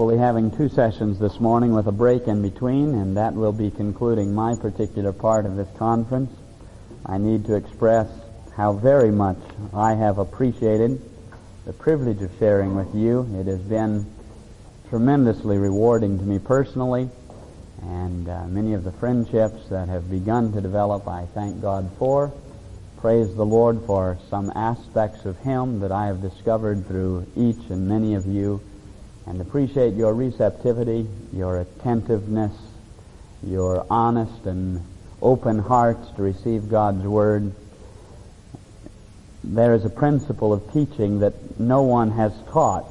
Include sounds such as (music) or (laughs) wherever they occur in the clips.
We'll be having two sessions this morning with a break in between, and that will be concluding my particular part of this conference. I need to express how very much I have appreciated the privilege of sharing with you. It has been tremendously rewarding to me personally, and uh, many of the friendships that have begun to develop, I thank God for. Praise the Lord for some aspects of Him that I have discovered through each and many of you and appreciate your receptivity, your attentiveness, your honest and open hearts to receive God's Word. There is a principle of teaching that no one has taught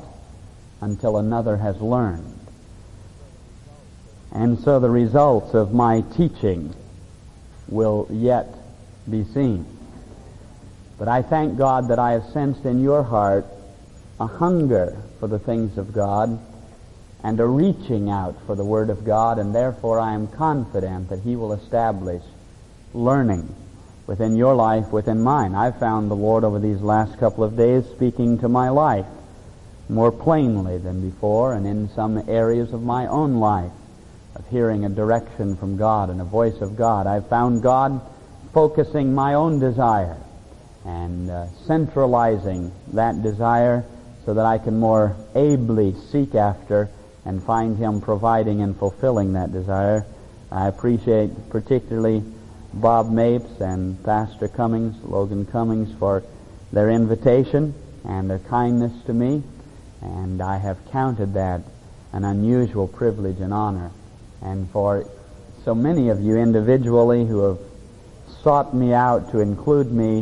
until another has learned. And so the results of my teaching will yet be seen. But I thank God that I have sensed in your heart a hunger for the things of God and a reaching out for the Word of God, and therefore I am confident that He will establish learning within your life, within mine. I've found the Lord over these last couple of days speaking to my life more plainly than before, and in some areas of my own life, of hearing a direction from God and a voice of God. I've found God focusing my own desire and uh, centralizing that desire so that I can more ably seek after and find Him providing and fulfilling that desire. I appreciate particularly Bob Mapes and Pastor Cummings, Logan Cummings, for their invitation and their kindness to me, and I have counted that an unusual privilege and honor. And for so many of you individually who have sought me out to include me,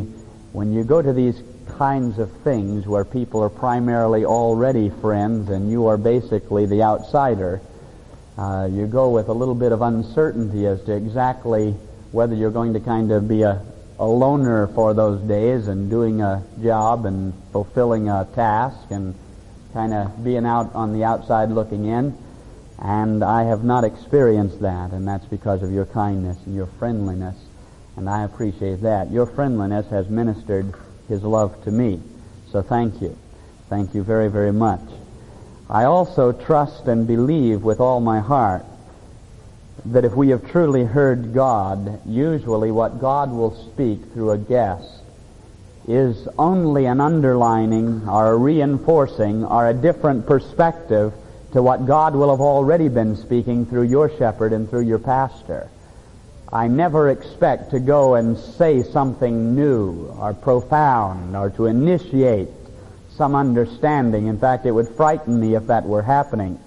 when you go to these kinds of things where people are primarily already friends and you are basically the outsider, uh, you go with a little bit of uncertainty as to exactly whether you're going to kind of be a, a loner for those days and doing a job and fulfilling a task and kind of being out on the outside looking in. And I have not experienced that, and that's because of your kindness and your friendliness, and I appreciate that. Your friendliness has ministered his love to me. So thank you. Thank you very, very much. I also trust and believe with all my heart that if we have truly heard God, usually what God will speak through a guest is only an underlining or a reinforcing or a different perspective to what God will have already been speaking through your shepherd and through your pastor. I never expect to go and say something new or profound or to initiate some understanding. In fact, it would frighten me if that were happening.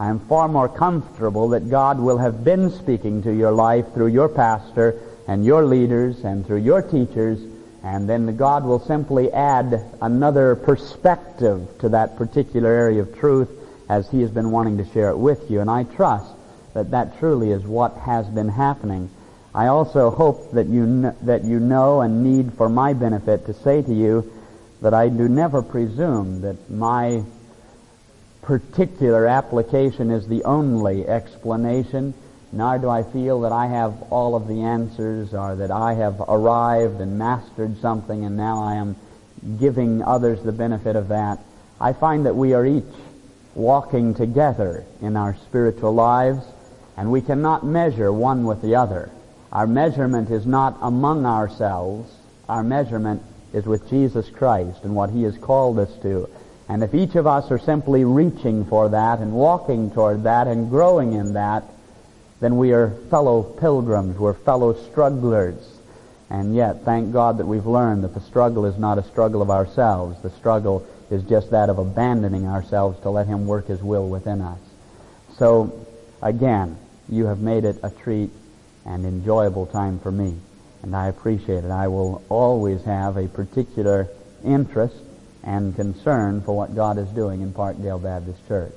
I am far more comfortable that God will have been speaking to your life through your pastor and your leaders and through your teachers, and then God will simply add another perspective to that particular area of truth as He has been wanting to share it with you. And I trust that that truly is what has been happening. I also hope that you, kn- that you know and need for my benefit to say to you that I do never presume that my particular application is the only explanation, nor do I feel that I have all of the answers or that I have arrived and mastered something and now I am giving others the benefit of that. I find that we are each walking together in our spiritual lives and we cannot measure one with the other. Our measurement is not among ourselves. Our measurement is with Jesus Christ and what He has called us to. And if each of us are simply reaching for that and walking toward that and growing in that, then we are fellow pilgrims, we're fellow strugglers. And yet, thank God that we've learned that the struggle is not a struggle of ourselves. The struggle is just that of abandoning ourselves to let Him work His will within us. So, again, you have made it a treat and enjoyable time for me. And I appreciate it. I will always have a particular interest and concern for what God is doing in Parkdale Baptist Church.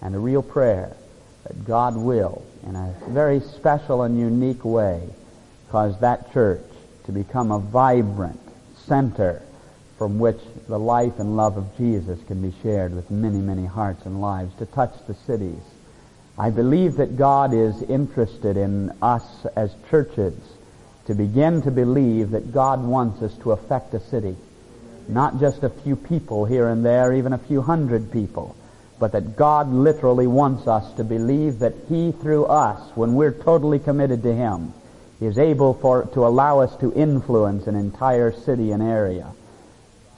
And a real prayer that God will, in a very special and unique way, cause that church to become a vibrant center from which the life and love of Jesus can be shared with many, many hearts and lives, to touch the cities I believe that God is interested in us as churches to begin to believe that God wants us to affect a city. Not just a few people here and there, even a few hundred people, but that God literally wants us to believe that He through us, when we're totally committed to Him, is able for, to allow us to influence an entire city and area.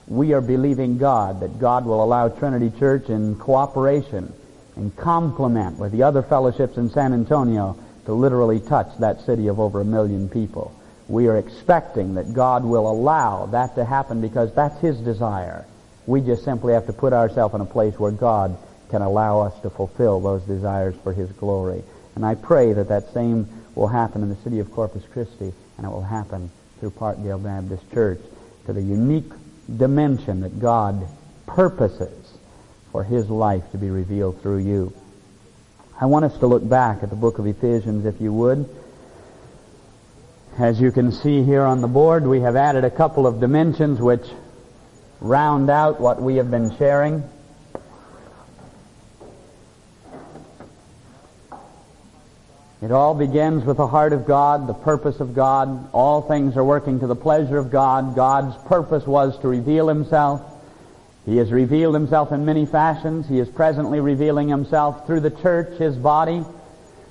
We are believing God that God will allow Trinity Church in cooperation and complement with the other fellowships in San Antonio to literally touch that city of over a million people. We are expecting that God will allow that to happen because that's His desire. We just simply have to put ourselves in a place where God can allow us to fulfill those desires for His glory. And I pray that that same will happen in the city of Corpus Christi, and it will happen through Parkdale Baptist Church to the unique dimension that God purposes for His life to be revealed through you. I want us to look back at the book of Ephesians, if you would. As you can see here on the board, we have added a couple of dimensions which round out what we have been sharing. It all begins with the heart of God, the purpose of God. All things are working to the pleasure of God. God's purpose was to reveal Himself. He has revealed Himself in many fashions. He is presently revealing Himself through the church, His body,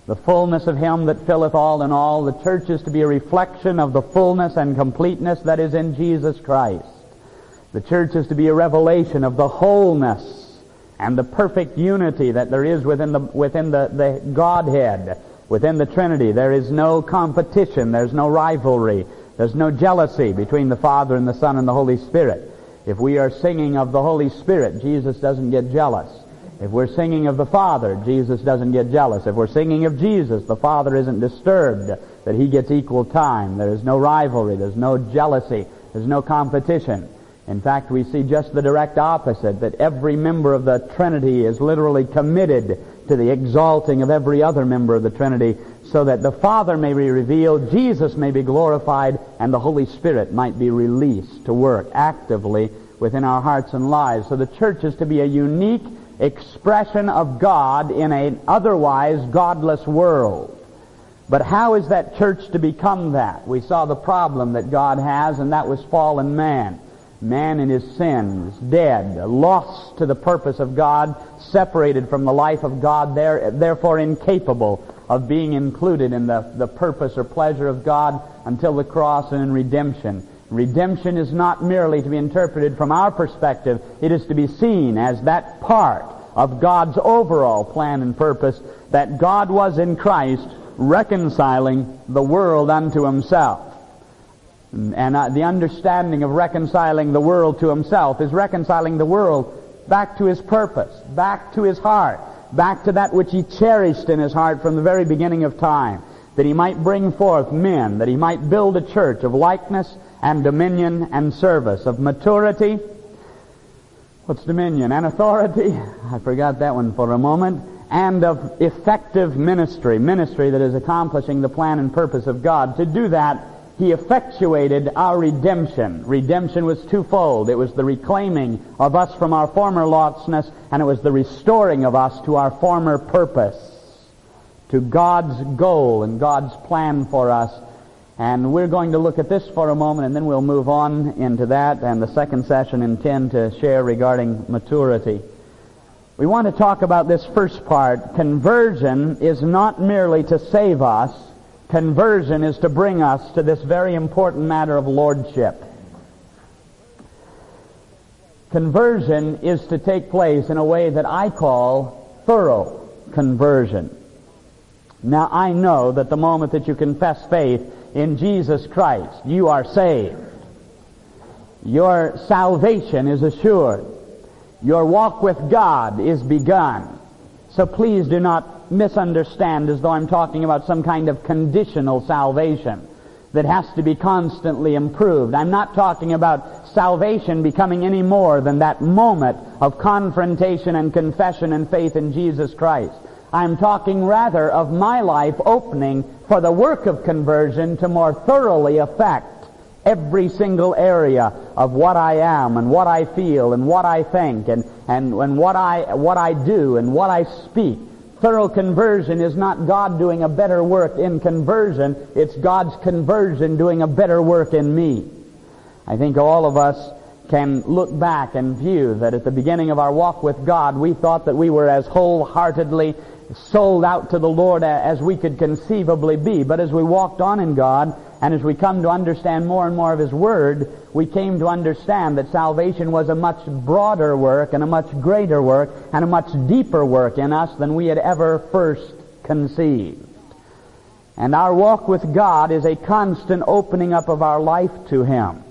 the fullness of Him that filleth all in all. The church is to be a reflection of the fullness and completeness that is in Jesus Christ. The church is to be a revelation of the wholeness and the perfect unity that there is within the, within the, the Godhead Within the Trinity, there is no competition, there's no rivalry, there's no jealousy between the Father and the Son and the Holy Spirit. If we are singing of the Holy Spirit, Jesus doesn't get jealous. If we're singing of the Father, Jesus doesn't get jealous. If we're singing of Jesus, the Father isn't disturbed that He gets equal time. There is no rivalry, there's no jealousy, there's no competition. In fact, we see just the direct opposite, that every member of the Trinity is literally committed to the exalting of every other member of the Trinity so that the Father may be revealed, Jesus may be glorified, and the Holy Spirit might be released to work actively within our hearts and lives. So the church is to be a unique expression of God in an otherwise godless world. But how is that church to become that? We saw the problem that God has, and that was fallen man man in his sins, dead, lost to the purpose of God, separated from the life of God, there, therefore incapable of being included in the, the purpose or pleasure of God until the cross and in redemption. Redemption is not merely to be interpreted from our perspective, it is to be seen as that part of God's overall plan and purpose that God was in Christ reconciling the world unto himself. And uh, the understanding of reconciling the world to himself is reconciling the world back to his purpose, back to his heart, back to that which he cherished in his heart from the very beginning of time, that he might bring forth men, that he might build a church of likeness and dominion and service, of maturity. What's dominion? And authority. (laughs) I forgot that one for a moment. And of effective ministry, ministry that is accomplishing the plan and purpose of God. To do that, he effectuated our redemption. Redemption was twofold. It was the reclaiming of us from our former lostness, and it was the restoring of us to our former purpose, to God's goal and God's plan for us. And we're going to look at this for a moment, and then we'll move on into that, and the second session intend to share regarding maturity. We want to talk about this first part. Conversion is not merely to save us, Conversion is to bring us to this very important matter of lordship. Conversion is to take place in a way that I call thorough conversion. Now I know that the moment that you confess faith in Jesus Christ, you are saved. Your salvation is assured. Your walk with God is begun. So please do not misunderstand as though I'm talking about some kind of conditional salvation that has to be constantly improved. I'm not talking about salvation becoming any more than that moment of confrontation and confession and faith in Jesus Christ. I'm talking rather of my life opening for the work of conversion to more thoroughly affect every single area of what I am and what I feel and what I think and, and, and what I what I do and what I speak Thorough conversion is not God doing a better work in conversion, it's God's conversion doing a better work in me. I think all of us can look back and view that at the beginning of our walk with God, we thought that we were as wholeheartedly sold out to the Lord as we could conceivably be. But as we walked on in God, and as we come to understand more and more of His Word, we came to understand that salvation was a much broader work and a much greater work and a much deeper work in us than we had ever first conceived. And our walk with God is a constant opening up of our life to Him.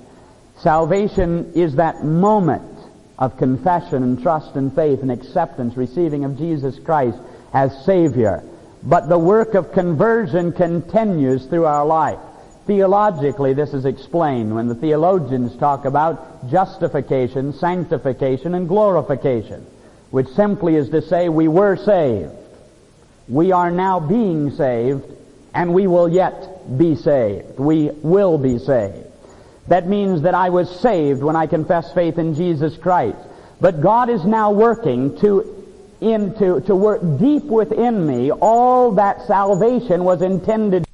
Salvation is that moment of confession and trust and faith and acceptance, receiving of Jesus Christ as Savior. But the work of conversion continues through our life. Theologically, this is explained when the theologians talk about justification, sanctification, and glorification, which simply is to say we were saved. We are now being saved, and we will yet be saved. We will be saved. That means that I was saved when I confessed faith in Jesus Christ. But God is now working to into to work deep within me all that salvation was intended